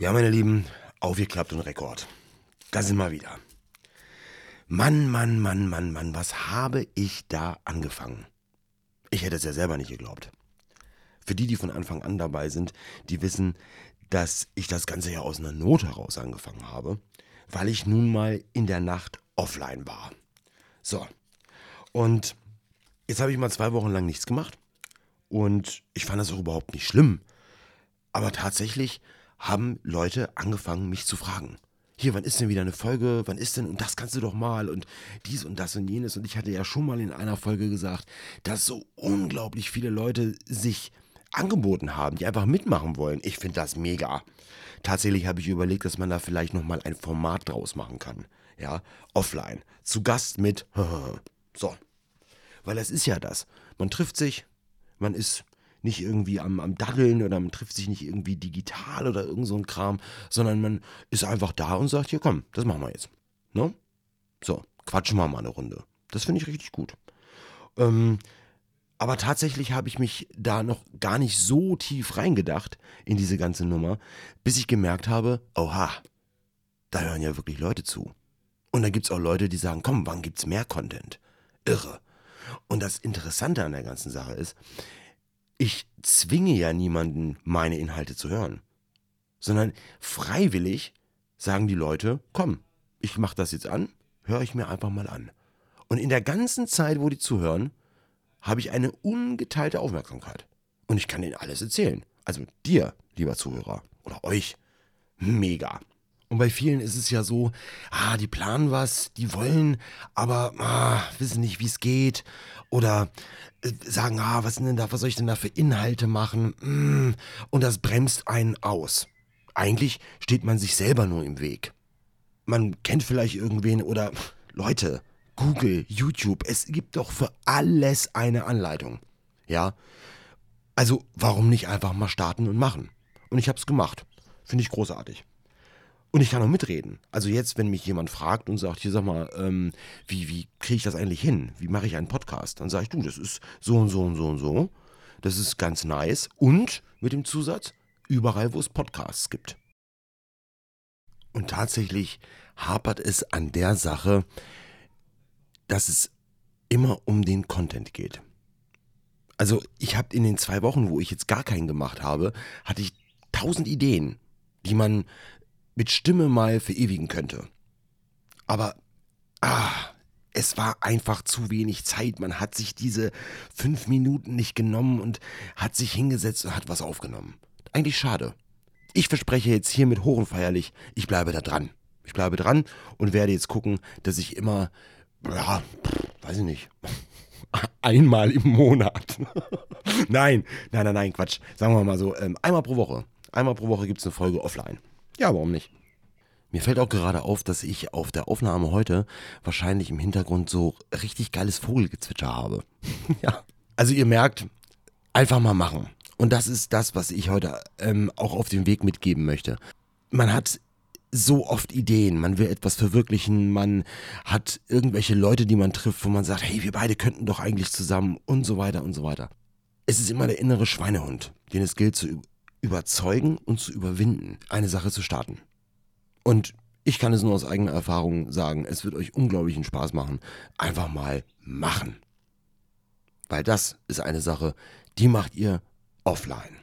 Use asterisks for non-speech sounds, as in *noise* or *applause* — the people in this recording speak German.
Ja, meine Lieben, aufgeklappt und Rekord. Da sind wir wieder. Mann, Mann, Mann, Mann, Mann, was habe ich da angefangen? Ich hätte es ja selber nicht geglaubt. Für die, die von Anfang an dabei sind, die wissen, dass ich das Ganze ja aus einer Not heraus angefangen habe, weil ich nun mal in der Nacht offline war. So. Und jetzt habe ich mal zwei Wochen lang nichts gemacht. Und ich fand das auch überhaupt nicht schlimm. Aber tatsächlich haben Leute angefangen, mich zu fragen. Hier, wann ist denn wieder eine Folge? Wann ist denn, und das kannst du doch mal, und dies und das und jenes. Und ich hatte ja schon mal in einer Folge gesagt, dass so unglaublich viele Leute sich angeboten haben, die einfach mitmachen wollen. Ich finde das mega. Tatsächlich habe ich überlegt, dass man da vielleicht nochmal ein Format draus machen kann. Ja, offline. Zu Gast mit. *laughs* so. Weil das ist ja das. Man trifft sich, man ist nicht irgendwie am, am Daddeln oder man trifft sich nicht irgendwie digital oder irgend so ein Kram, sondern man ist einfach da und sagt, hier komm, das machen wir jetzt. Ne? So, quatschen wir mal eine Runde. Das finde ich richtig gut. Ähm, aber tatsächlich habe ich mich da noch gar nicht so tief reingedacht in diese ganze Nummer, bis ich gemerkt habe, oha, da hören ja wirklich Leute zu. Und da gibt es auch Leute, die sagen, komm, wann gibt es mehr Content? Irre. Und das Interessante an der ganzen Sache ist, ich zwinge ja niemanden, meine Inhalte zu hören, sondern freiwillig sagen die Leute, komm, ich mache das jetzt an, höre ich mir einfach mal an. Und in der ganzen Zeit, wo die zuhören, habe ich eine ungeteilte Aufmerksamkeit. Und ich kann ihnen alles erzählen. Also dir, lieber Zuhörer, oder euch. Mega. Und bei vielen ist es ja so, ah, die planen was, die wollen, aber ah, wissen nicht, wie es geht. Oder äh, sagen, ah, was, denn da, was soll ich denn da für Inhalte machen? Mm, und das bremst einen aus. Eigentlich steht man sich selber nur im Weg. Man kennt vielleicht irgendwen oder Leute, Google, YouTube, es gibt doch für alles eine Anleitung. Ja? Also, warum nicht einfach mal starten und machen? Und ich habe es gemacht. Finde ich großartig. Und ich kann auch mitreden. Also jetzt, wenn mich jemand fragt und sagt, hier sag mal, ähm, wie, wie kriege ich das eigentlich hin? Wie mache ich einen Podcast? Dann sage ich, du, das ist so und so und so und so. Das ist ganz nice. Und mit dem Zusatz, überall, wo es Podcasts gibt. Und tatsächlich hapert es an der Sache, dass es immer um den Content geht. Also ich habe in den zwei Wochen, wo ich jetzt gar keinen gemacht habe, hatte ich tausend Ideen, die man mit Stimme mal verewigen könnte. Aber, ah, es war einfach zu wenig Zeit. Man hat sich diese fünf Minuten nicht genommen und hat sich hingesetzt und hat was aufgenommen. Eigentlich schade. Ich verspreche jetzt hiermit hoch und feierlich, ich bleibe da dran. Ich bleibe dran und werde jetzt gucken, dass ich immer, ja, weiß ich nicht, *laughs* einmal im Monat. *laughs* nein, nein, nein, nein, Quatsch. Sagen wir mal so, ähm, einmal pro Woche. Einmal pro Woche gibt es eine Folge offline. Ja, warum nicht? Mir fällt auch gerade auf, dass ich auf der Aufnahme heute wahrscheinlich im Hintergrund so richtig geiles Vogelgezwitscher habe. *laughs* ja. Also ihr merkt, einfach mal machen. Und das ist das, was ich heute ähm, auch auf den Weg mitgeben möchte. Man hat so oft Ideen, man will etwas verwirklichen, man hat irgendwelche Leute, die man trifft, wo man sagt, hey, wir beide könnten doch eigentlich zusammen und so weiter und so weiter. Es ist immer der innere Schweinehund, den es gilt zu überzeugen und zu überwinden, eine Sache zu starten. Und ich kann es nur aus eigener Erfahrung sagen, es wird euch unglaublichen Spaß machen. Einfach mal machen. Weil das ist eine Sache, die macht ihr offline.